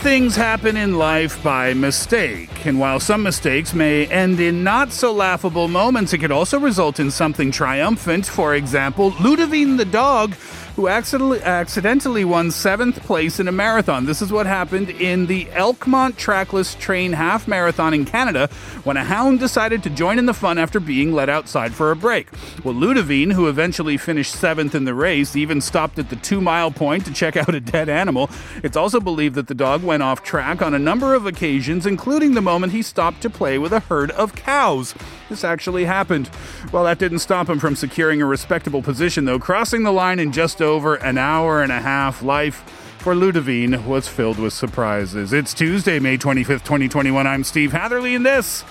Things happen in life by mistake, and while some mistakes may end in not so laughable moments, it could also result in something triumphant. For example, Ludivine the dog who accidentally, accidentally won seventh place in a marathon. This is what happened in the Elkmont Trackless Train Half Marathon in Canada when a hound decided to join in the fun after being let outside for a break. Well, Ludivine, who eventually finished seventh in the race, even stopped at the two mile point to check out a dead animal. It's also believed that the dog went off track on a number of occasions, including the moment he stopped to play with a herd of cows. This actually happened. Well, that didn't stop him from securing a respectable position, though, crossing the line in just over an hour and a half. Life for Ludivine was filled with surprises. It's Tuesday, May 25th, 2021. I'm Steve Hatherley, and this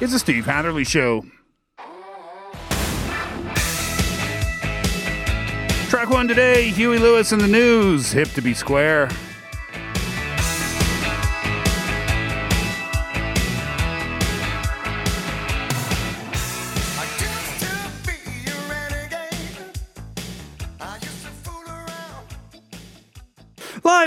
is the Steve Hatherley Show. Track one today Huey Lewis and the News. Hip to be square.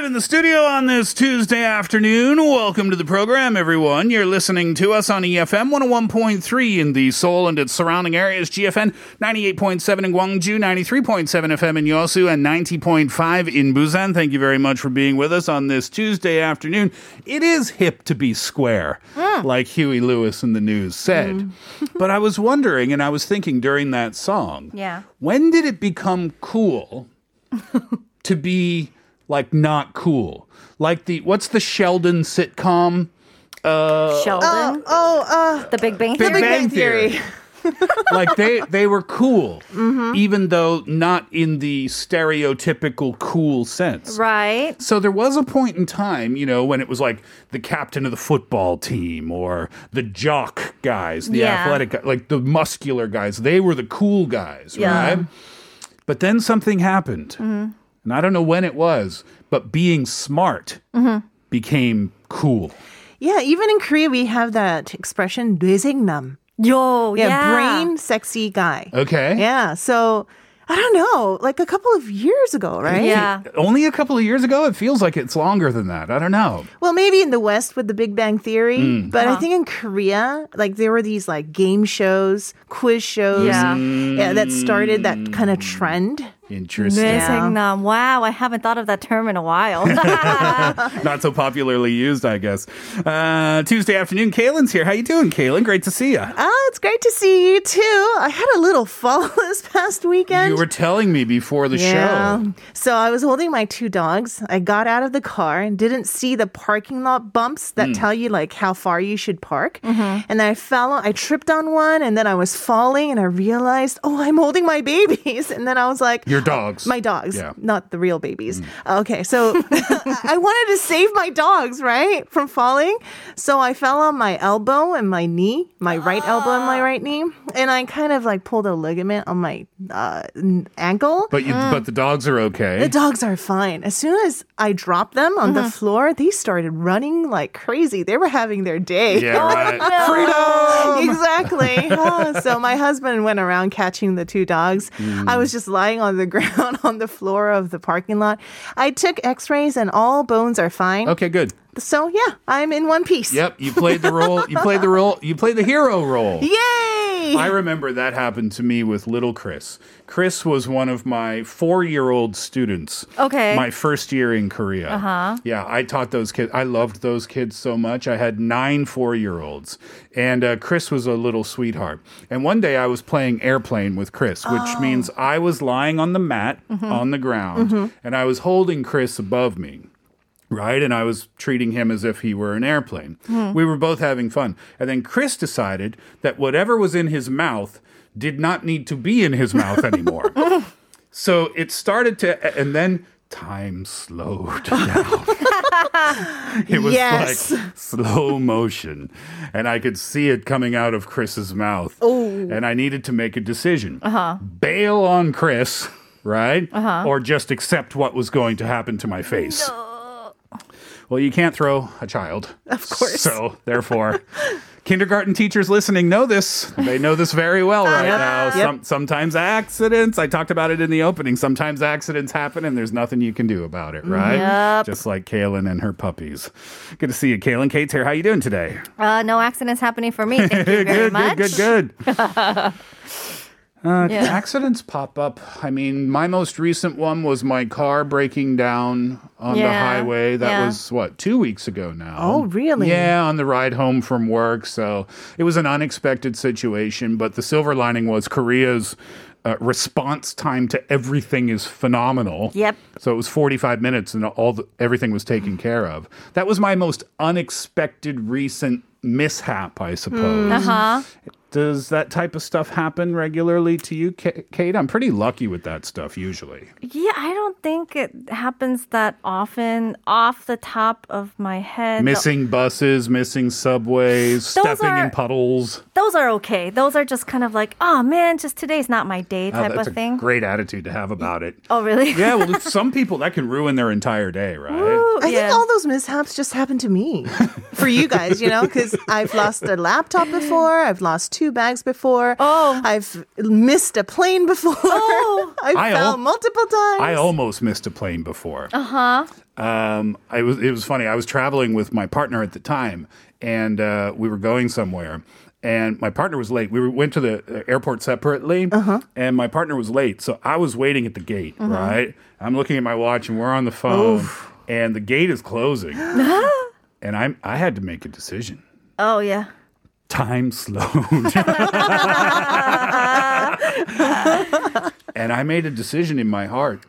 In the studio on this Tuesday afternoon. Welcome to the program, everyone. You're listening to us on EFM 101.3 in the Seoul and its surrounding areas, GFN 98.7 in Gwangju, 93.7 FM in Yosu, and 90.5 in Busan. Thank you very much for being with us on this Tuesday afternoon. It is hip to be square, hmm. like Huey Lewis and the News said. Hmm. but I was wondering, and I was thinking during that song, Yeah. when did it become cool to be like not cool? Like the what's the Sheldon sitcom? Uh, Sheldon. Oh, oh, uh, the Big Bang Big Theory. Bang Theory. like they they were cool, mm-hmm. even though not in the stereotypical cool sense. Right. So there was a point in time, you know, when it was like the captain of the football team or the jock guys, the Yeah. athletic, guy- like the muscular guys. They were the cool guys, Yeah. right? But then something happened, mm-hmm. And I don't know when it was, but being smart mm-hmm. became cool. Yeah, even in Korea, we have that expression, 뇌섹남. Yo, yeah, yeah, brain sexy guy. Okay. Yeah, so I don't know, like a couple of years ago, right? Yeah. Only a couple of years ago? It feels like it's longer than that. I don't know. Well, maybe in the West with the Big Bang Theory, mm. but uh-huh. I think in Korea, like there were these like game shows, quiz shows, yeah, yeah that started that kind of mm. trend. Interesting. Mesengnam. Wow, I haven't thought of that term in a while. Not so popularly used, I guess. Uh, Tuesday afternoon, Kaylin's here. How you doing, Kaylin? Great to see you. Oh, it's great to see you too. I had a little fall this past weekend. You were telling me before the yeah. show. So I was holding my two dogs. I got out of the car and didn't see the parking lot bumps that mm. tell you like how far you should park. Mm-hmm. And then I fell. I tripped on one, and then I was falling, and I realized, oh, I'm holding my babies. And then I was like. You're your dogs. my dogs, Yeah. not the real babies. Okay, so I wanted to save my dogs, right, from falling. So I fell on my elbow and my knee, my right elbow and my right knee, and I kind of like pulled a ligament on my uh, ankle. But you, but the dogs are okay. The dogs are fine. As soon as I dropped them on the floor, they started running like crazy. They were having their day. yeah, right. Freedom. exactly. Ah, so my husband went around catching the two dogs. Hmm. I was just lying on the ground on the floor of the parking lot. I took x-rays and all bones are fine. Okay, good. So yeah, I'm in one piece. Yep, you played the role. You played the role. You played the hero role. Yay! I remember that happened to me with little Chris. Chris was one of my four-year-old students. Okay. My first year in Korea. Uh-huh. Yeah, I taught those kids. I loved those kids so much. I had nine four-year-olds, and uh, Chris was a little sweetheart. And one day I was playing airplane with Chris, which means I was lying on the mat on the ground, and I was holding Chris above me right? And I was treating him as if he were an airplane. Hmm. We were both having fun. And then Chris decided that whatever was in his mouth did not need to be in his mouth anymore. so it started to, and then time slowed down. it was Yes. like slow motion. And I could see it coming out of Chris's mouth. And I needed to make a decision uh-huh. bail on Chris, right? Uh-huh. Or just accept what was going to happen to my face. Well, you can't throw a child. Of course. So, therefore, Kindergarten teachers listening know this. They know this very well right Yep. now. Yep. Some, sometimes accidents, I talked about it in the opening, sometimes accidents happen and there's nothing you can do about it, right? Yep. Just like Kaylin and her puppies. Good to see you, Kaylin. Kate's here. How you doing today? Uh, no accidents happening for me. Thank you very good, much. good, good, good. Uh, Yeah. Accidents pop up. I mean, my most recent one was my car breaking down on the highway. That yeah. was what two weeks ago now. Oh, really? Yeah, on the ride home from work. So it was an unexpected situation, but the silver lining was Korea's. Uh, response time to everything is phenomenal. Yep. So it was 45 minutes and all the, everything was taken care of. That was my most unexpected recent mishap, I suppose. Uh huh. Does that type of stuff happen regularly to you, Kate? I'm pretty lucky with that stuff usually. Yeah, I don't think it happens that often off the top of my head. Missing buses, missing subways, stepping in puddles. Those are okay. Those are just kind of like, oh man, just today's not my day Oh, type that's of a thing. great attitude to have about it. oh, really? Yeah, well, some people that can ruin their entire day, right? Ooh, I yeah. think all those mishaps just happened to me. For you guys, you know, because I've lost a laptop before, I've lost two bags before. Oh. I've missed a plane before. Oh. I I fell al- multiple times. I almost missed a plane before. Uh huh. um, I was it was funny. I was traveling with my partner at the time, and uh, we were going somewhere. And my partner was late. We went to the uh, airport separately, uh-huh. and my partner was late. So I was waiting at the gate. Right, I'm looking at my watch, and we're on the phone, and the gate is closing, and I'm I had to make a decision. Oh, yeah. Time slowed, and I made a decision in my heart.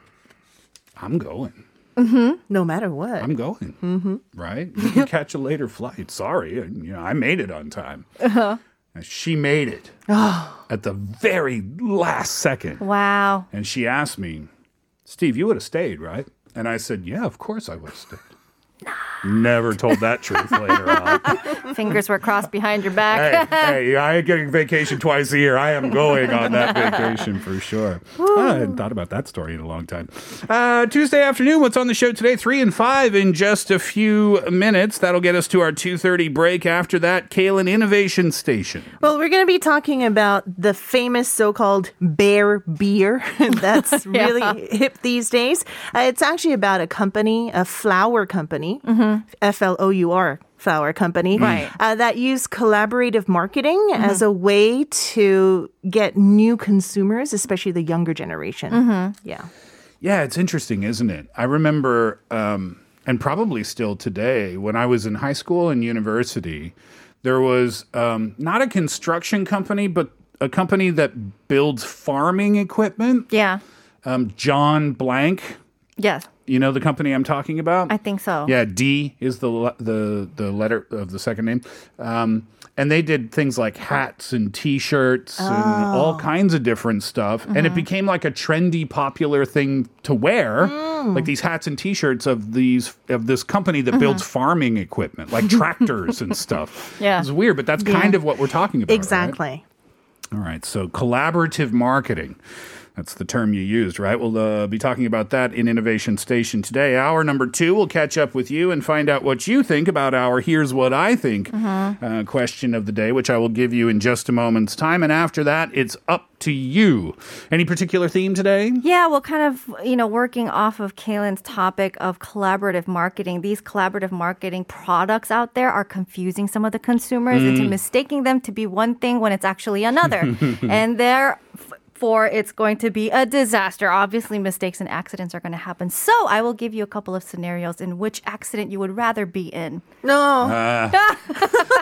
I'm going. Mm-hmm. no matter what. I'm going. Right? You can catch a later flight. Sorry. You know, I made it on time. And she made it at the very last second. Wow. And she asked me, Steve, you would have stayed, right? And I said, Yeah, of course I would have stayed. Never told that truth later on. Fingers were crossed behind your back. hey, hey, I ain't getting vacation twice a year. I am going on that vacation for sure. I hadn't thought about that story in a long time. Uh, Tuesday afternoon, what's on the show today? Three and five in just a few minutes. That'll get us to our 2.30 break. After that, Kaylin Innovation Station. Well, we're going to be talking about the famous so-called bear beer that's really hip these days. Uh, it's actually about a company, a flower company, F L O U R flower company, Right. uh, that use collaborative marketing as a way to get new consumers, especially the younger generation. Yeah. Yeah, it's interesting, isn't it? I remember, um, and probably still today, when I was in high school and university, there was um, not a construction company, but a company that builds farming equipment. yeah. Um, John Blank, Yes. You know the company I'm talking about. I think so. Yeah, D is the the the letter of the second name, um, and they did things like hats and T-shirts and oh. all kinds of different stuff, and it mm-hmm. became like a trendy, popular thing to wear, mm. like these hats and T-shirts of these of this company that builds uh-huh. farming equipment, like tractors and stuff. Yeah. it's weird, but that's kind of what we're talking about. right? Exactly. All right, so collaborative marketing. That's the term you used, right? We'll uh, be talking about that in Innovation Station today. Hour number two, we'll catch up with you and find out what you think about our Here's What I Think uh, question of the day, which I will give you in just a moment's time. And after that, it's up to you. Any particular theme today? Yeah, well, kind of, you know, working off of Kaylin's topic of collaborative marketing, these collaborative marketing products out there are confusing some of the consumers into mistaking them to be one thing when it's actually another. and therefore, it's going to be a disaster. Obviously, mistakes and accidents are going to happen. So, I will give you a couple of scenarios in which accident you would rather be in. No.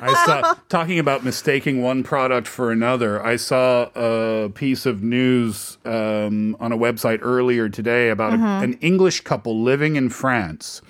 I saw talking about mistaking one product for another. I saw a piece of news um, on a website earlier today about a, an English couple living in France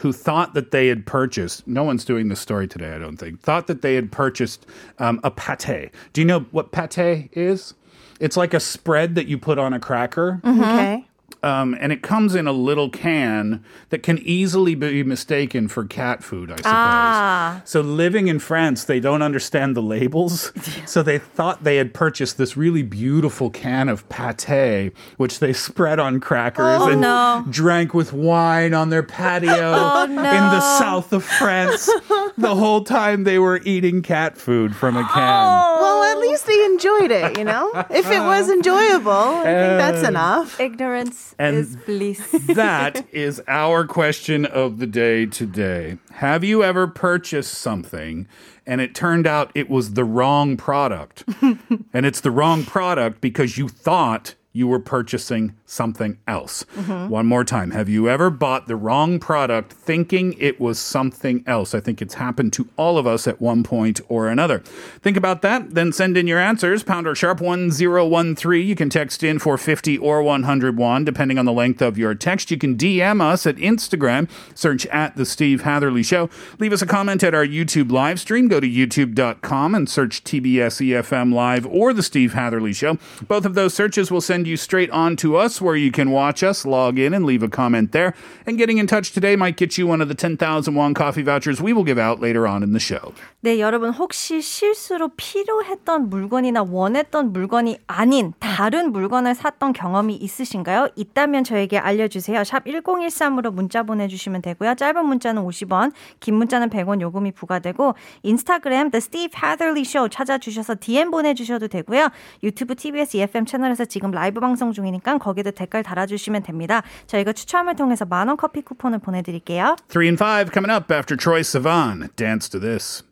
who thought that they had purchased. No one's doing this story today, I don't think. Thought that they had purchased um, a pate. Do you know what pate is? It's like a spread that you put on a cracker. Okay. Um, and it comes in a little can that can easily be mistaken for cat food, I suppose. Ah. So living in France, they don't understand the labels. so they thought they had purchased this really beautiful can of pate, which they spread on crackers Oh, and no. drank with wine on their patio Oh, in the south of France. the whole time they were eating cat food from a can. At least they enjoyed it, you know? If it was enjoyable, I think that's Uh, enough. Ignorance And- is bliss. that is our question of the day today. Have you ever purchased something and it turned out it was the wrong product? and it's the wrong product because you thought you were purchasing something else. One more time. Have you ever bought the wrong product thinking it was something else? I think it's happened to all of us at one point or another. Think about that, then send in your answers. Pound or sharp 1013. You can text in for 50 or 101, depending on the length of your text. You can DM us at Instagram, search at The Steve Hatherley Show. Leave us a comment at our YouTube live stream. Go to youtube.com and search TBS EFM Live or The Steve Hatherley Show. Both of those searches will send you straight on to us where you can watch us, log in, and leave a comment there. And getting in touch today might get you one of the 10,000 won coffee vouchers we will give out later on in the show. 네, 여러분 혹시 실수로 필요했던 물건이나 원했던 물건이 아닌 다른 물건을 샀던 경험이 있으신가요? 있다면 저에게 알려주세요. 샵 1013으로 문자 보내주시면 되고요. 짧은 문자는 50원, 긴 문자는 100원 요금이 부과되고 인스타그램 The Steve Hatherley Show 찾아주셔서 DM 보내주셔도 되고요. 유튜브 TBS EFM 채널에서 지금 라이브 방송 중이니까 거기도 댓글 달아주시면 됩니다. 저희가 추첨을 통해서 만원 커피 쿠폰을 보내드릴게요. Three and five coming up after Troy Sivan. Dance to this.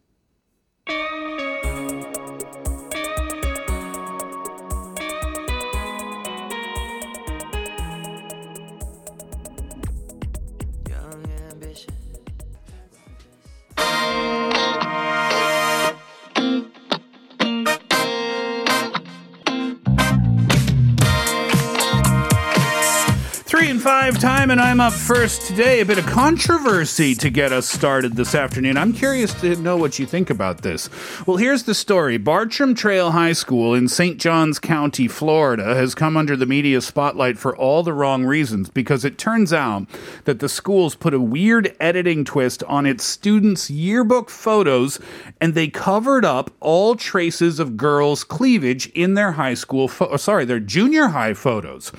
Young ambition. Three and five time, and I'm up first today. A bit of controversy to get us started this afternoon. I'm curious to know what you think about this. Well, here's the story Bartram Trail High School in St. Johns County, Florida, has come under the media spotlight for all the wrong reasons because it turns out that the school's put a weird editing twist on its students' yearbook photos and they covered up all traces of girls' cleavage in their high school, pho- sorry, their junior high photos.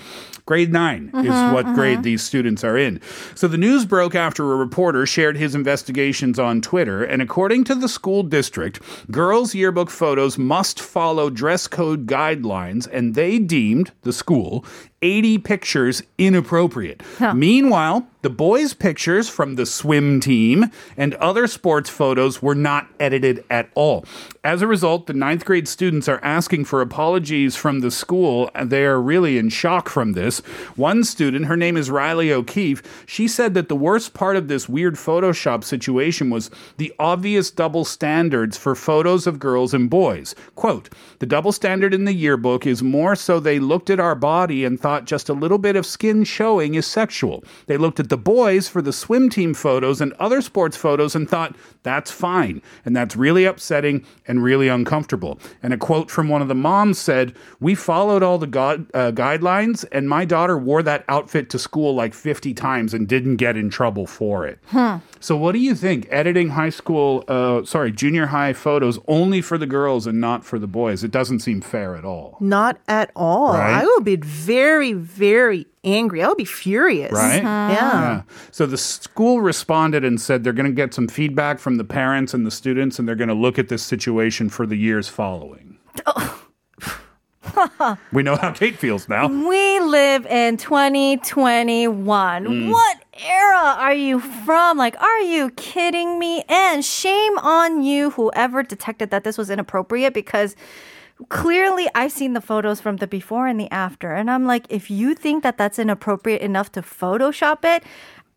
Grade 9 is uh-huh, what uh-huh. grade these students are in. So the news broke after a reporter shared his investigations on Twitter, and according to the school district, girls' yearbook photos must follow dress code guidelines, and they deemed, the school, 80 pictures inappropriate. Meanwhile, the boys' pictures from the swim team and other sports photos were not edited at all. As a result, the ninth grade students are asking for apologies from the school. They are really in shock from this. One student, her name is Riley O'Keefe, she said that the worst part of this weird Photoshop situation was the obvious double standards for photos of girls and boys. Quote, the double standard in the yearbook is more so they looked at our body and thought just a little bit of skin showing is sexual. They looked at the boys for the swim team photos and other sports photos and thought that's fine. And that's really upsetting and really uncomfortable. And a quote from one of the moms said, We followed all the gu- uh, guidelines, and my daughter wore that outfit to school like 50 times and didn't get in trouble for it. So, what do you think? Editing high school, uh, sorry, junior high photos only for the girls and not for the boys? It doesn't seem fair at all. Not at all. Right? I would be very, very angry. I would be furious. Right? Yeah. Yeah. So the school responded and said they're going to get some feedback from the parents and the students, and they're going to look at this situation for the years following. we know how Kate feels now. We live in 2021. Mm. What era are you from? Like, are you kidding me? And shame on you, whoever detected that this was inappropriate, because clearly I've seen the photos from the before and the after. And I'm like, if you think that that's inappropriate enough to Photoshop it,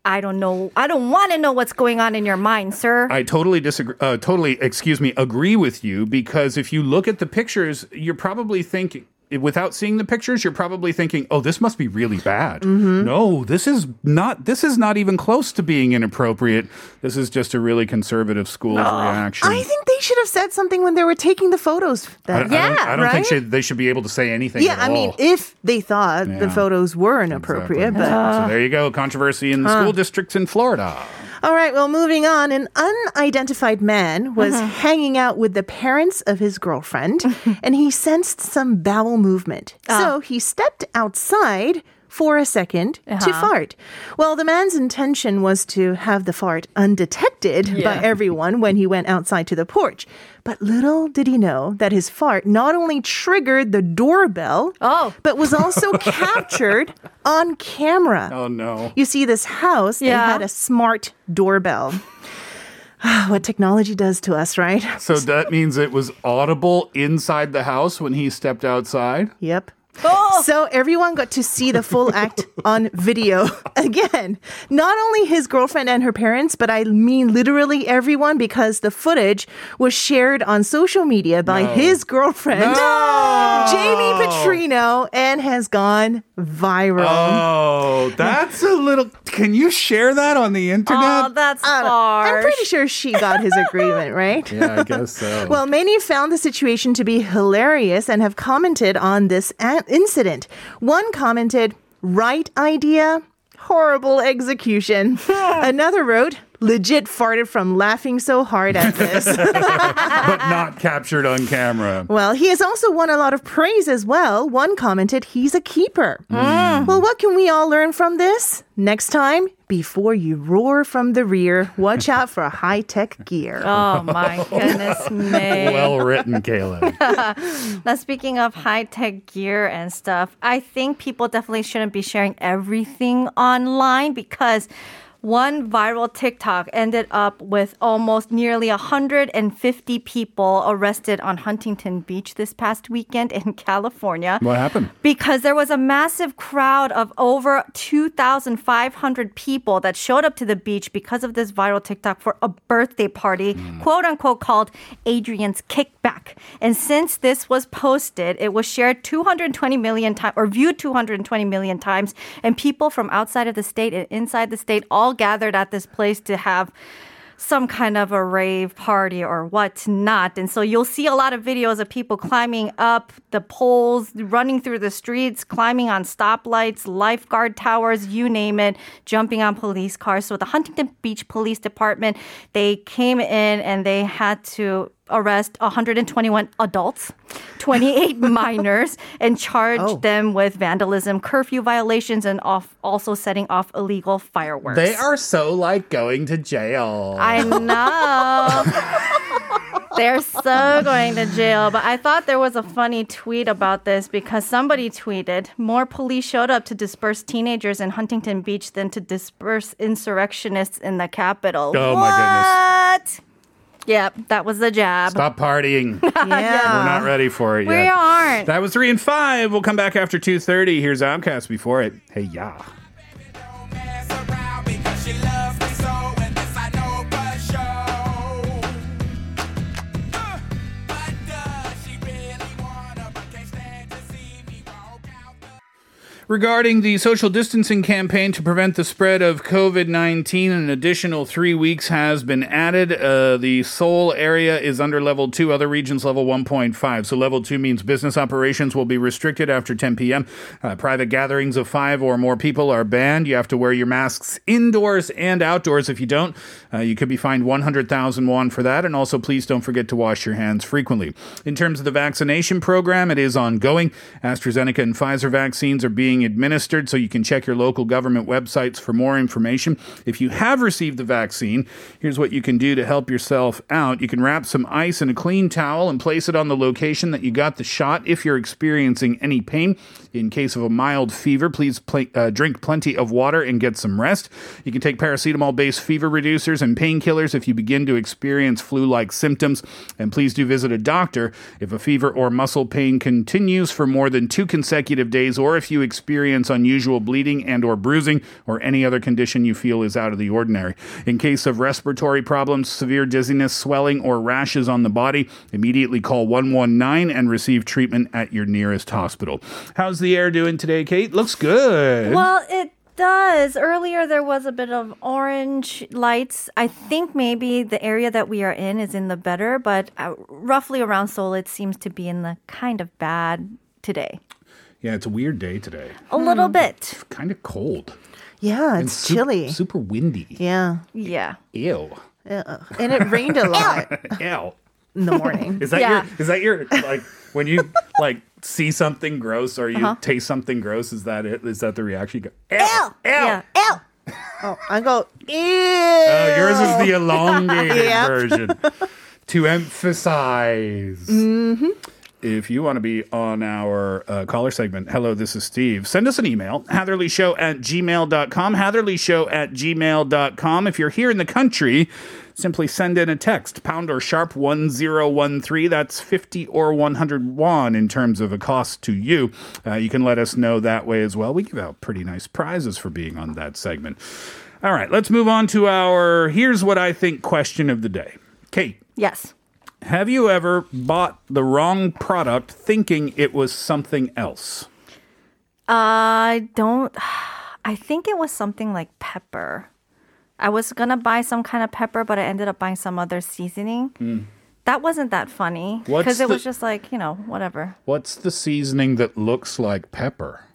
I don't know. I don't want to know what's going on in your mind, sir. I totally disagree. Uh, totally, excuse me, agree with you because if you look at the pictures, you're probably thinking. Without seeing the pictures, you're probably thinking, "Oh, this must be really bad." Mm-hmm. No, this is not. This is not even close to being inappropriate. This is just a really conservative school's reaction. I think they should have said something when they were taking the photos. I, That, I don't, I don't think right? should, they should be able to say anything. yeah, I mean, if they thought the photos were inappropriate, Exactly. but so there you go, controversy in the school districts in Florida. All right, well, moving on. An unidentified man was mm-hmm. hanging out with the parents of his girlfriend and he sensed some bowel movement. Ah. So he stepped outside for a 2nd to uh-huh. fart. Well, the man's intention was to have the fart undetected by everyone when he went outside to the porch. But little did he know that his fart not only triggered the doorbell, Oh. but was also captured on camera. Oh no. You see, this house, they had a smart doorbell. what technology does to us, right? So that means it was audible inside the house when he stepped outside. Yep. Oh. So everyone got to see the full act on video. Again, not only his girlfriend and her parents, but I mean literally everyone because the footage was shared on social media by his girlfriend, Jamie Petrino, and has gone viral. Oh, that's a little. Can you share that on the internet? Oh, that's Uh, harsh. I'm pretty sure she got his agreement, right? yeah, I guess so. Well, many found the situation to be hilarious and have commented on this incident. One commented, right idea, horrible execution. Another wrote, legit farted from laughing so hard at this. but not captured on camera. well, he has also won a lot of praise as well. One commented, he's a keeper. Mm. Well, what can we all learn from this? Next time, before you roar from the rear, watch out for high tech gear. Oh my goodness me. Well written, Caleb. Now, speaking of high tech gear and stuff, I think people definitely shouldn't be sharing everything online because one viral TikTok ended up with almost nearly 150 people arrested on Huntington Beach this past weekend in California. What happened? Because there was a massive crowd of over 2,500 people that showed up to the beach because of this viral TikTok for a birthday party, hmm. quote unquote, called Adrian's Kickback. And since this was posted, it was shared 220 million times or viewed 220 million times. And people from outside of the state and inside the state all gathered at this place to have some kind of a rave party or whatnot. And so you'll see a lot of videos of people climbing up the poles, running through the streets, climbing on stoplights, lifeguard towers, you name it, jumping on police cars. So the Huntington Beach Police Department, they came in and they had to arrest 121 adults, 28 minors, and charge Oh. them with vandalism, curfew violations, and off, also setting off illegal fireworks. They are so like going to jail. I know. They're so going to jail. But I thought there was a funny tweet about this because somebody tweeted more police showed up to disperse teenagers in Huntington Beach than to disperse insurrectionists in the capital. Oh, my goodness. Yep, that was the jab. Stop partying. yeah. We're not ready for it We yet. We aren't. That was three and five. We'll come back after two thirty. Here's OutKast before it. Hey yeah. Regarding the social distancing campaign to prevent the spread of COVID 19, an additional three weeks has been added. Uh, the Seoul area is under level two, other regions level 1.5. So, level two means business operations will be restricted after 10 p.m. Uh, private gatherings of five or more people are banned. You have to wear your masks indoors and outdoors. If you don't, uh, you could be fined 100,000 won for that. And also, please don't forget to wash your hands frequently. In terms of the vaccination program, it is ongoing. AstraZeneca and Pfizer vaccines are being administered, so you can check your local government websites for more information. If you have received the vaccine, here's what you can do to help yourself out. You can wrap some ice in a clean towel and place it on the location that you got the shot if you're experiencing any pain. In case of a mild fever, please pl- uh, drink plenty of water and get some rest. You can take paracetamol based fever reducers and painkillers if you begin to experience flu like symptoms. And please do visit a doctor if a fever or muscle pain continues for more than two consecutive days or if you experience experience unusual bleeding and or bruising or any other condition you feel is out of the ordinary. In case of respiratory problems, severe dizziness, swelling, or rashes on the body, immediately call 119 and receive treatment at your nearest hospital. How's the air doing today, Kate? Looks good. Well, it does. Earlier, there was a bit of orange lights. I think maybe the area that we are in is in the better, but uh, roughly around Seoul, it seems to be in the kind of bad today. Yeah, it's a weird day today. A little hmm. bit. Kind of cold. Yeah, And it's sup- chilly. Super windy. Yeah. Yeah. Ew. Yeah. And it rained a lot Ew. in the morning. Is that Yeah. your is that your like when you like see something gross or you uh-huh. taste something gross, is that it? Is that the reaction you go Ew. Ew. Yeah. Oh, I go, ew. Oh, yours is the elongated version. to emphasize. Mm-hmm. If you want to be on our uh, caller segment, hello, this is Steve. Send us an email, hatherleyshow at gmail.com, hatherleyshow at gmail.com. If you're here in the country, simply send in a text, pound or sharp 1013. That's 50 or 100 won in terms of a cost to you. Uh, you can let us know that way as well. We give out pretty nice prizes for being on that segment. All right, let's move on to our here's what I think question of the day. Kate, Yes. Have you ever bought the wrong product thinking it was something else? I don't. I think it was something like pepper. I was gonna buy some kind of pepper, but I ended up buying some other seasoning. Hmm. That wasn't that funny. Because it the- was just like you know whatever. What's the seasoning that looks like pepper?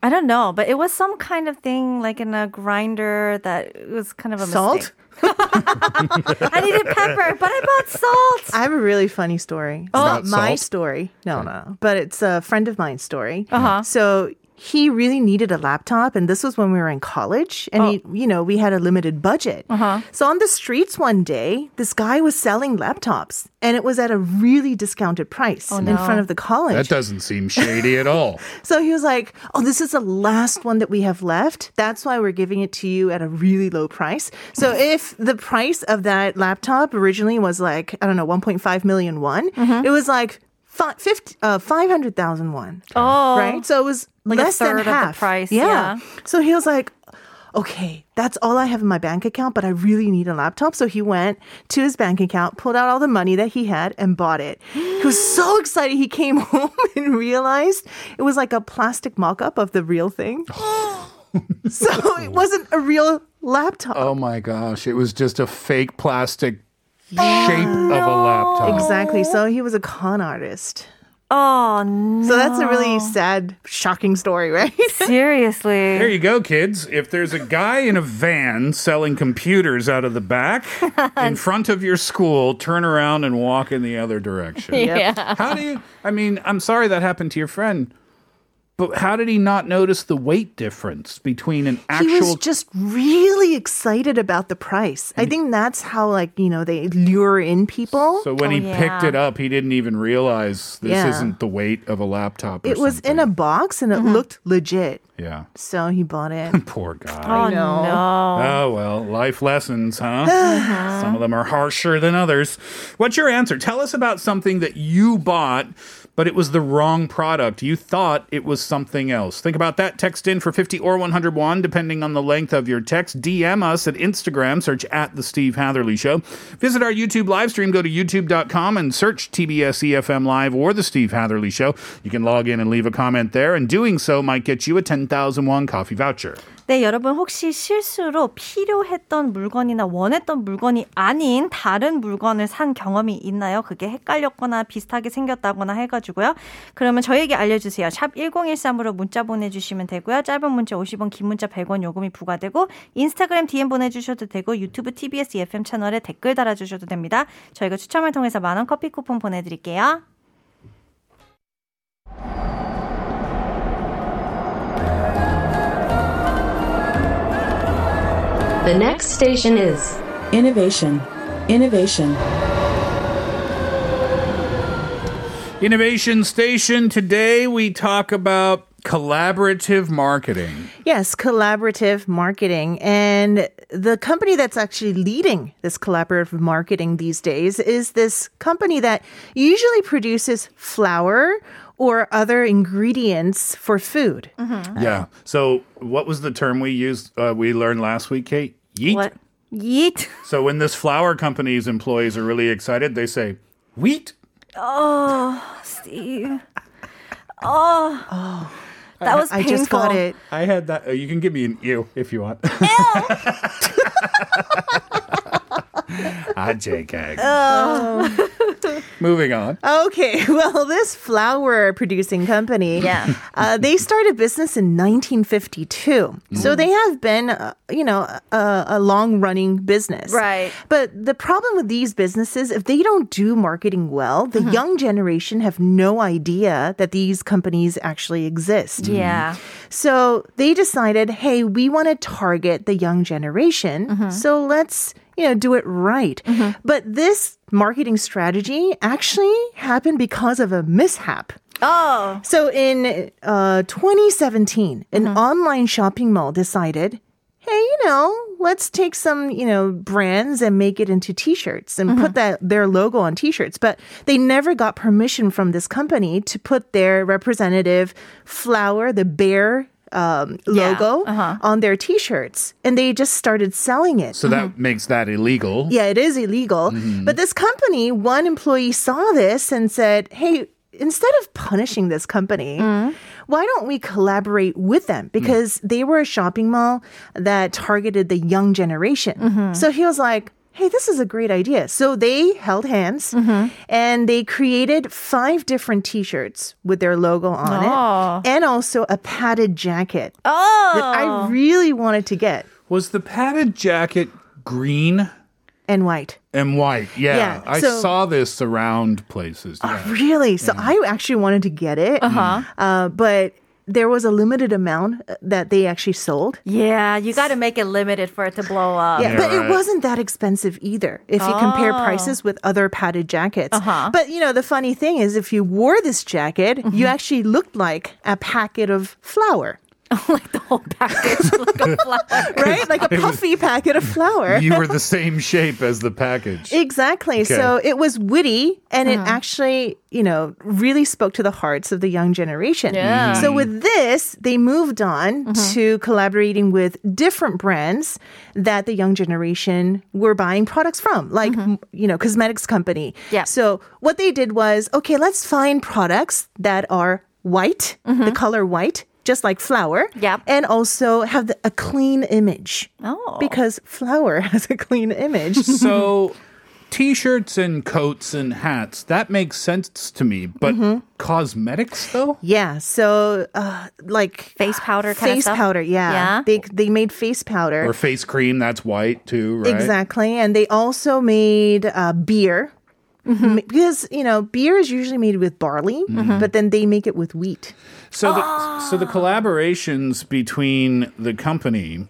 I don't know, but it was some kind of thing like in a grinder that was kind of a Salt? mistake. I needed pepper, but I bought salt. I have a really funny story. It's About not my salt? story. No, no. But it's a friend of mine's story. Uh-huh. So he really needed a laptop, and this was when we were in college. And he, you know, we had a limited budget. Uh-huh. So on the streets one day, this guy was selling laptops, and it was at a really discounted price in no. front of the college. That doesn't seem shady at all. So he was like, "Oh, this is the last one that we have left. That's why we're giving it to you at a really low price." So if the price of that laptop originally was like I don't know, 1.5 million won, it was like fi- 50, uh, 500,000 won. Oh, Right? So it was Like a less than third of the half. price, Yeah. yeah. So he was like, okay, that's all I have in my bank account, but I really need a laptop. So he went to his bank account, pulled out all the money that he had, and bought it. He was so excited. He came home and realized it was like a plastic mock up of the real thing. so it wasn't a real laptop. Oh my gosh, it was just a fake plastic shape of a laptop. Exactly. So he was a con artist. Oh no! So that's a really sad, shocking story, right? Seriously. There you go, kids. If there's a guy in a van selling computers out of the back in front of your school, turn around and walk in the other direction. yeah. How do you? I mean, I'm sorry that happened to your friend, but how did he not notice the weight difference between an actual? he was actual? just really excited about the price. I think that's how, like, you know, they lure in people. so when Oh, he yeah. picked it up, he didn't even realize this Yeah. isn't the weight of a laptop. Or it was in a box and it mm-hmm. looked legit. yeah. So he bought it. Poor guy. Oh no! Oh, well, life lessons, huh? Uh-huh. Some of them are harsher than others. What's your answer? Tell us about something that you bought, but it was the wrong product. You thought it was something else. Think about that. Text in for 50 or 100 won, depending on the length of your text. DM us at Instagram, search at The Steve Hatherley Show. Visit our YouTube live stream. Go to youtube.com and search TBS EFM Live or The Steve Hatherley Show. You can log in and leave a comment there, and doing so might get you a 10,000 won coffee voucher. 네, 여러분 혹시 실수로 필요했던 물건이나 원했던 물건이 아닌 다른 물건을 산 경험이 있나요? 그게 헷갈렸거나 비슷하게 생겼다거나 해가지고요. 그러면 저에게 알려주세요. 샵 1013으로 문자 보내주시면 되고요. 짧은 문자 50원, 긴 문자 100원 요금이 부과되고 인스타그램 DM 보내주셔도 되고 유튜브 TBS EFM 채널에 댓글 달아주셔도 됩니다. 저희가 추첨을 통해서 만원 커피 쿠폰 보내드릴게요. The next station is Innovation. Innovation. Innovation Station. Today we talk about collaborative marketing. Yes, collaborative marketing. And the company that's actually leading this collaborative marketing these days is this company that usually produces flour or other ingredients for food. Yeah. So, what was the term we used? Uh, we learned last week, Kate. Yeet. What? Yeet. So when this flour company's employees are really excited, they say, "Wheat." Oh, Steve. Oh. Oh. That was I just got it. I had that. Uh, you can give me an ew if you want. Ah, JK. Moving on. Okay, well, this flour producing company, Yeah. uh, they started business in 1952. So they have been, uh, you know, a, a long running business. Right. But the problem with these businesses, if they don't do marketing well, the young generation have no idea that these companies actually exist. Yeah. So they decided, hey, we want to target the young generation. So let's, you know, do it right. Mm-hmm. But this marketing strategy actually happened because of a mishap. Oh. So in uh, 2017, an mm-hmm. online shopping mall decided, hey, you know, let's take some, you know, brands and make it into t-shirts and put mm-hmm. that their logo on t-shirts. But they never got permission from this company to put their representative flower, the bear um, Yeah, logo uh-huh. on their t-shirts. And they just started selling it. So that mm-hmm. makes that illegal. Yeah, it is illegal. Mm-hmm. But this company, one employee saw this and said, hey, instead of punishing this company, mm-hmm. why don't we collaborate with them? Mm. Because they were a shopping mall that targeted the young generation. So he was like, hey, this is a great idea. So they held hands mm-hmm. and they created five different t shirts with their logo on Oh. it and also a padded jacket Oh. that I oh. really wanted to get Was the padded jacket green and white. and white? Yeah, Yeah, I so- saw this around places. Uh, yeah. Really? So I actually wanted to get it. Uh-huh. Uh, but there was a limited amount that they actually sold. Yeah, you got to make it limited for it to blow up. Yeah, Yeah, but right. it wasn't that expensive either if you compare prices with other padded jackets. Uh-huh. But you know, the funny thing is if you wore this jacket, you actually looked like a packet of flour, like the whole package, like a flower. right? like a puffy packet of flour. You were the same shape as the package. Exactly. Okay. So it was witty and it uh-huh. actually, you know, really spoke to the hearts of the young generation. Yeah. So mm. with this, they moved on mm-hmm. to collaborating with different brands that the young generation were buying products from, like, mm-hmm. m- you know, cosmetics company. Yeah. So what they did was, okay, let's find products that are white, the mm-hmm. color white. Just like flour, Yep. and also have the, a clean image Oh. because flour has a clean image. So, t-shirts and coats and hats that makes sense to me. But Mm-hmm. cosmetics, though. Yeah, so uh, like Face powder kind of face stuff? powder. Yeah, Yeah? they they made face powder Or face cream, that's white too, right? exactly, and they also made uh, beer. Mm-hmm. M- Because you know beer is usually made with barley, but then they make it with wheat. So the so the collaborations between the company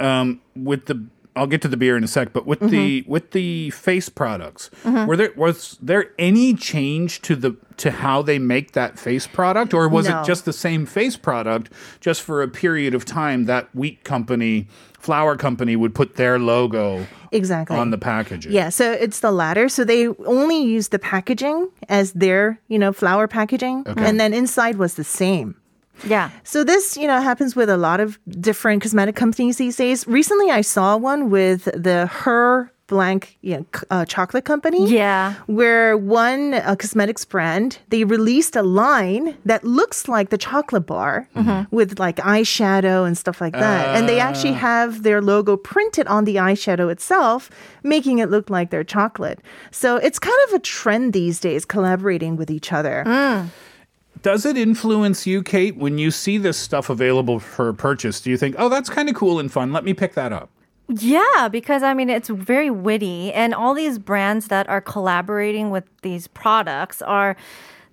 um, with the I'll get to the beer in a sec, but with the Mm-hmm. with the face products, were there was there any change to the to how they make that face product, or was No. it just the same face product just for a period of time that wheat company, flour company would put their logo Exactly on the packaging? Yeah, so it's the latter. So they only used the packaging as their, you know, flour packaging, and then inside was the same. Yeah. So this, you know, happens with a lot of different cosmetic companies these days. Recently, I saw one with the Her blank you know, uh, chocolate company. Yeah. Where one uh, cosmetics brand, they released a line that looks like the chocolate bar with like eyeshadow and stuff like that. and they actually have their logo printed on the eyeshadow itself, making it look like their chocolate. So it's kind of a trend these days, collaborating with each other. Does it influence you, Kate, when you see this stuff available for purchase? Do you think, oh, that's kind of cool and fun? Let me pick that up. Yeah, because I mean, it's very witty, and all these brands that are collaborating with these products are.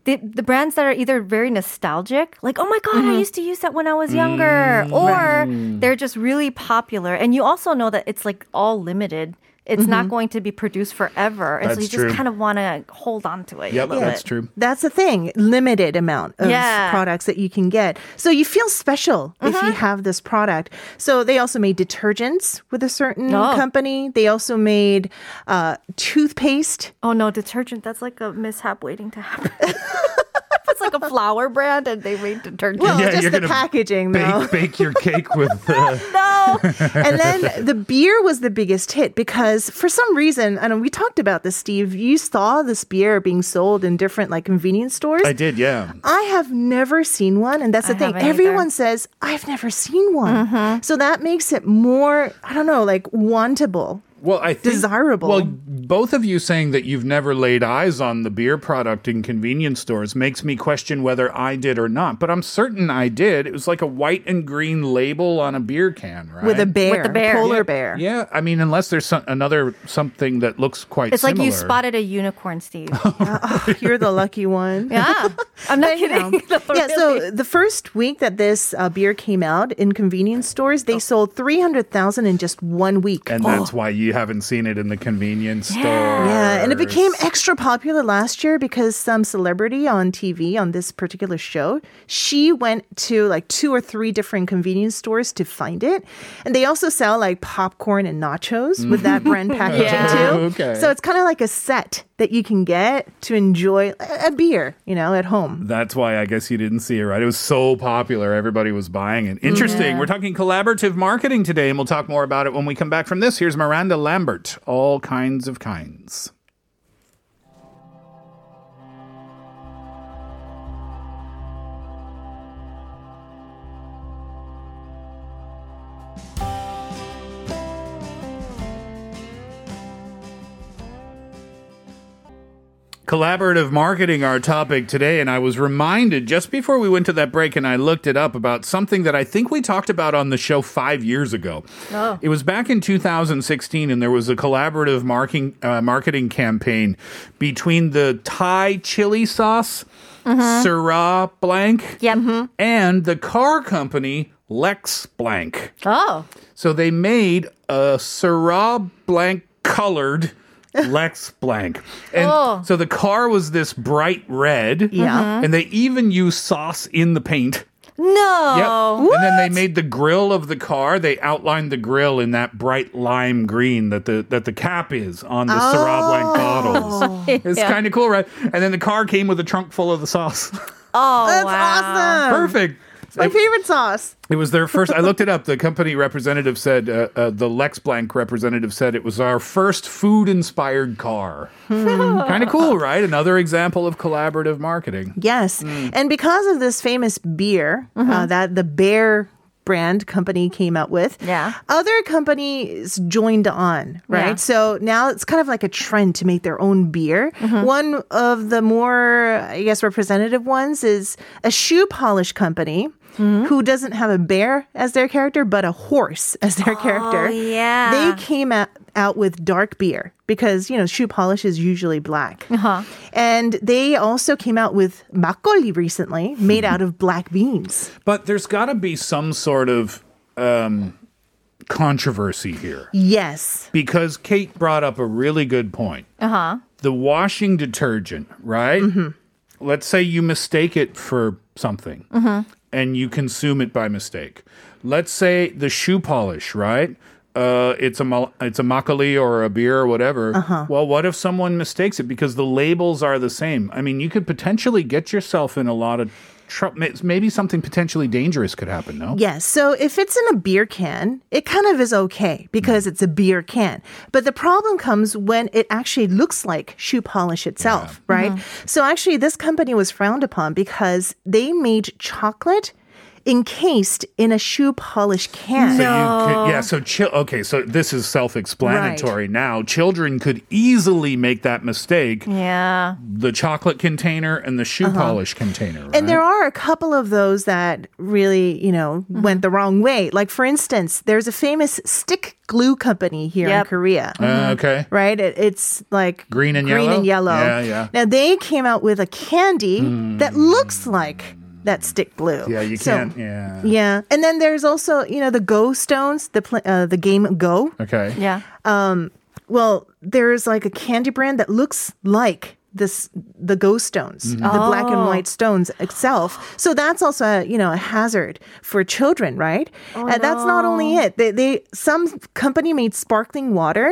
The, the brands that are either very nostalgic, like, oh my God, I mm-hmm. used to use that when I was younger, or mm-hmm. they're just really popular. And you also know that it's like all limited. It's not going to be produced forever. And so That's you just true. kind of want to hold on to it. a Yep, little that's true. That's the thing, limited amount of Yeah. products that you can get. So you feel special if Mm-hmm. you have this product. So they also made detergents with a certain Oh. company. They also made uh, toothpaste. Oh no, detergent, that's like a mishap waiting to happen. it's like like a flour brand and they made to turn. Well, Yeah, just you're the gonna packaging, though. Bake, bake your cake with. Uh, no. and then the beer was the biggest hit because for some reason, I know we talked about this, Steve. You saw this beer being sold in different like convenience stores. I did, yeah. I have never seen one, and that's the I thing. Everyone either. says I've never seen one, Mm-hmm. so that makes it more. I don't know, like wantable. Well, I think, Desirable. Well, both of you saying that you've never laid eyes on the beer product in convenience stores makes me question whether I did or not. But I'm certain I did. It was like a white and green label on a beer can, right? With a bear, the bear. polar yeah, bear. Yeah, I mean, unless there's some, another something that looks quite It's like you spotted a unicorn, Steve. You're the lucky one. yeah. I'm not But, you know, kidding. No, yeah, really. so the first week that this uh, beer came out in convenience stores, they sold 300,000 in just one week. And that's why you haven't seen it in the convenience store. Yeah, and it became extra popular last year because some celebrity on TV on this particular show, she went to like two or three different convenience stores to find it. And they also sell like popcorn and nachos with that brand packaging Yeah. too. Okay. So it's kind of like a set that you can get to enjoy a beer, you know, at home. That's why I guess you didn't see it, right? It was so popular, everybody was buying it. Interesting. We're talking collaborative marketing today, and we'll talk more about it when we come back from this. Here's Miranda Lambert, All Kinds of Kinds. Collaborative marketing, our topic today, and I was reminded just before we went to that break and I looked it up about something that I think we talked about on the show five years ago. Oh. It was back in 2016, and there was a collaborative marketing, uh, marketing campaign between the Thai chili sauce, Syrah Blank, Yep. and the car company Lex Blank. Oh. So they made a Syrah Blank colored Lex Blank. And Oh. so the car was this bright red. Yeah. Uh-huh. Uh-huh. And they even used sauce in the paint. No. Yep. And then they made the grill of the car. They outlined the grill in that bright lime green that the that the cap is on the Syrah Blanc oh. bottles. It's Yeah. kind of cool, right? And then the car came with a trunk full of the sauce. Oh, That's wow. awesome. Perfect. It's my favorite sauce. It was their first. I looked it up. The company representative said, uh, uh, the Lex Blank representative said it was our first food inspired car. kind of cool, right? Another example of collaborative marketing. Yes. And because of this famous beer uh, that the Bear brand company came out with, Yeah. other companies joined on, right? Yeah. So now it's kind of like a trend to make their own beer. One of the more, I guess, representative ones is a shoe polish company. Who doesn't have a bear as their character, but a horse as their character? yeah. They came out, out with dark beer because, you know, shoe polish is usually black. Uh-huh. And they also came out with makgeolli recently, made out of black beans. But there's got to be some sort of um, controversy here. Yes. Because Kate brought up a really good point. Uh huh. The washing detergent, right? Let's say you mistake it for something and you consume it by mistake. Let's say the shoe polish, right? Uh, it's a it's a makgeolli or a beer or whatever. Well, what if someone mistakes it because the labels are the same? I mean, you could potentially get yourself in a lot of trouble. Maybe something potentially dangerous could happen. No. Yes. So if it's in a beer can, it kind of is okay because it's a beer can. But the problem comes when it actually looks like shoe polish itself, right? Mm-hmm. So actually, this company was frowned upon because they made chocolate encased in a shoe polish can. So you could, yeah. So chill. Okay. So this is self-explanatory now. Children could easily make that mistake. Yeah. The chocolate container and the shoe uh-huh. polish container. Right? And there are a couple of those that really, you know, mm-hmm. went the wrong way. Like, for instance, there's a famous stick glue company here in Yep. Korea. Uh, mm-hmm. okay. Right? It, it's like Green and green yellow? and yellow. Yeah, yeah. Now, they came out with a candy hmm. that looks like that stick blue. Yeah, you So- can't. yeah. Yeah. And then there's also, you know, the Go Stones, the, pl- uh, the game Go. Okay. Yeah. Um. Well, there's like a candy brand that looks like this the ghost stones the black and white stones itself so that's also a, you know a hazard for children right and that's not only it they, they some company made sparkling water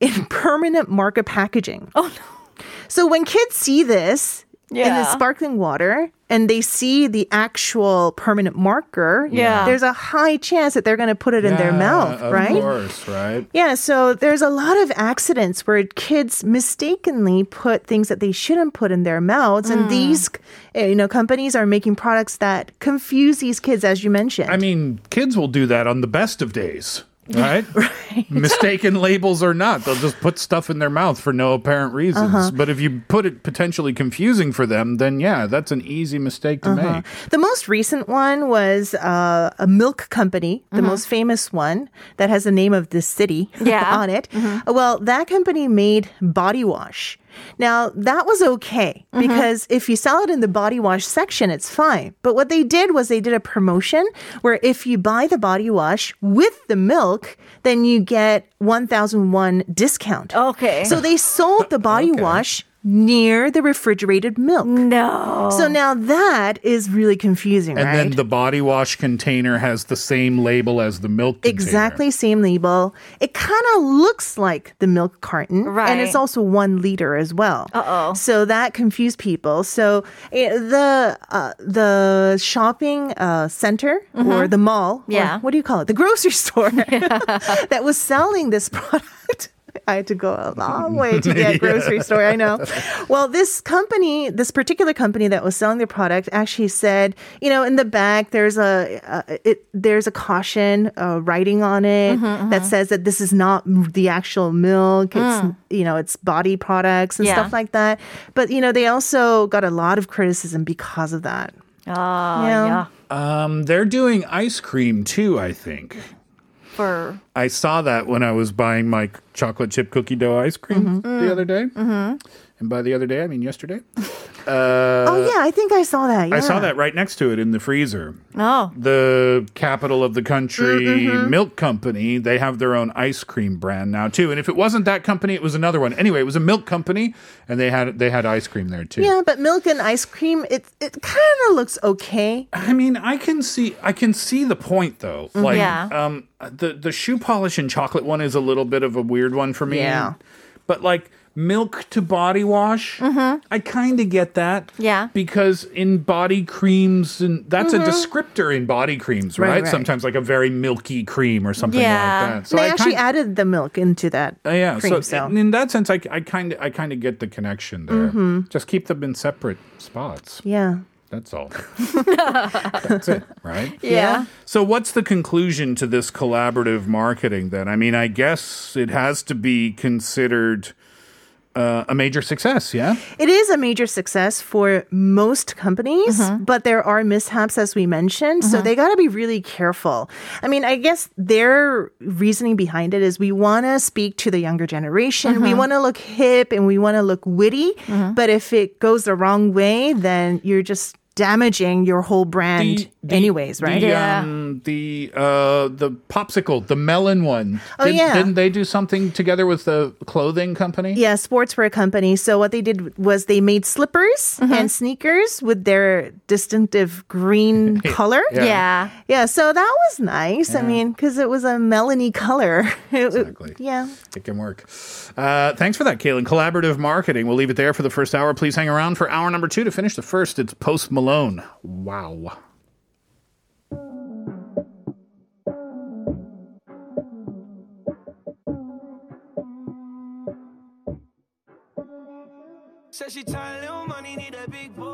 in permanent marker packaging oh no so when kids see this in the sparkling water and they see the actual permanent marker, Yeah. there's a high chance that they're going to put it in their mouth, of right? course, right? Yeah, so there's a lot of accidents where kids mistakenly put things that they shouldn't put in their mouths, Hmm. and these, uh, you know, companies are making products that confuse these kids, as you mentioned. I mean, kids will do that on the best of days, right? right. Mistaken labels or not, they'll just put stuff in their mouth for no apparent reasons. Uh-huh. But if you put it potentially confusing for them, then yeah, that's an easy mistake to Uh-huh. make. The most recent one was uh, a milk company, the most famous one that has the name of the city Yeah. on it. Well, that company made body wash. Now, that was okay mm-hmm. because if you sell it in the body wash section, it's fine. But what they did was they did a promotion where if you buy the body wash with the milk, then you get 1001 discount. Okay. So they sold the body Okay. wash near the refrigerated milk. no. So now that is really confusing, And right? then the body wash container has the same label as the milk container. exactly same label. It kind of looks like the milk carton, Right. and it's also one liter as well. Uh-oh. So that confused people. So eh, the uh, the shopping uh, center or the mall, or Mm-hmm. Yeah. what do you call it? The grocery store that was selling this product. I had to go a long way to get grocery store. I know. Well, this company, this particular company that was selling their product, actually said, you know, in the back there's a uh, it, there's a caution uh, writing on it Mm-hmm, that says that this is not the actual milk. It's you know, it's body products and Mm. Yeah. stuff like that. But you know, they also got a lot of criticism because of that. Oh, Yeah. yeah. Um, they're doing ice cream too, I think. For I saw that when I was buying my chocolate chip cookie dough ice cream Mm-hmm. the other day. Mm-hmm. And by the other day, I mean yesterday. Uh, oh yeah, I think I saw that. Yeah. I saw that right next to it in the freezer. oh, The capital of the country Mm-hmm. milk company, they have their own ice cream brand now too. And if it wasn't that company, it was another one. Anyway, it was a milk company and they had they had ice cream there too. Yeah, but milk and ice cream, it it kind of looks okay. I mean, I can see I can see the point though. Like Yeah. um the the shoe polish and chocolate one is a little bit of a weird one for me. Yeah. But like milk to body wash, I kind of get that. Mm-hmm. Yeah. Because in body creams and that's a descriptor in body creams, right? Right, right. Sometimes like a very milky cream or something Yeah. like that. So they I actually kind added the milk into that uh, yeah, cream. so So, in- in that sense, I kind of I kind of get the connection there. Mm-hmm. Just keep them in separate spots. yeah. That's all. That's it, right? yeah. So, what's the conclusion to this collaborative marketing then? I mean, I guess it has to be considered uh, a major success, yeah? It is a major success for most companies, Mm-hmm. but there are mishaps, as we mentioned. So they got to be really careful. I mean, I guess their reasoning behind it is we want to speak to the younger generation. Mm-hmm. We want to look hip and we want to look witty. But if it goes the wrong way, then you're just damaging your whole brand, anyways, right? The, Yeah. um, the, uh, the popsicle, the melon one. Oh, Did- yeah. Didn't they do something together with the clothing company? Yeah, sportswear company. So what they did was they made slippers Mm-hmm. and sneakers with their distinctive green color. Yeah. Yeah. Yeah, so that was nice. I mean, because it was a melony color. It- it- Exactly. yeah. It can work. Uh, thanks for that, Kaylin. Collaborative marketing. We'll leave it there for the first hour. Please hang around for hour number two to finish the first. It's Post Malone. Wow. Said she tired, little money, need a big boy.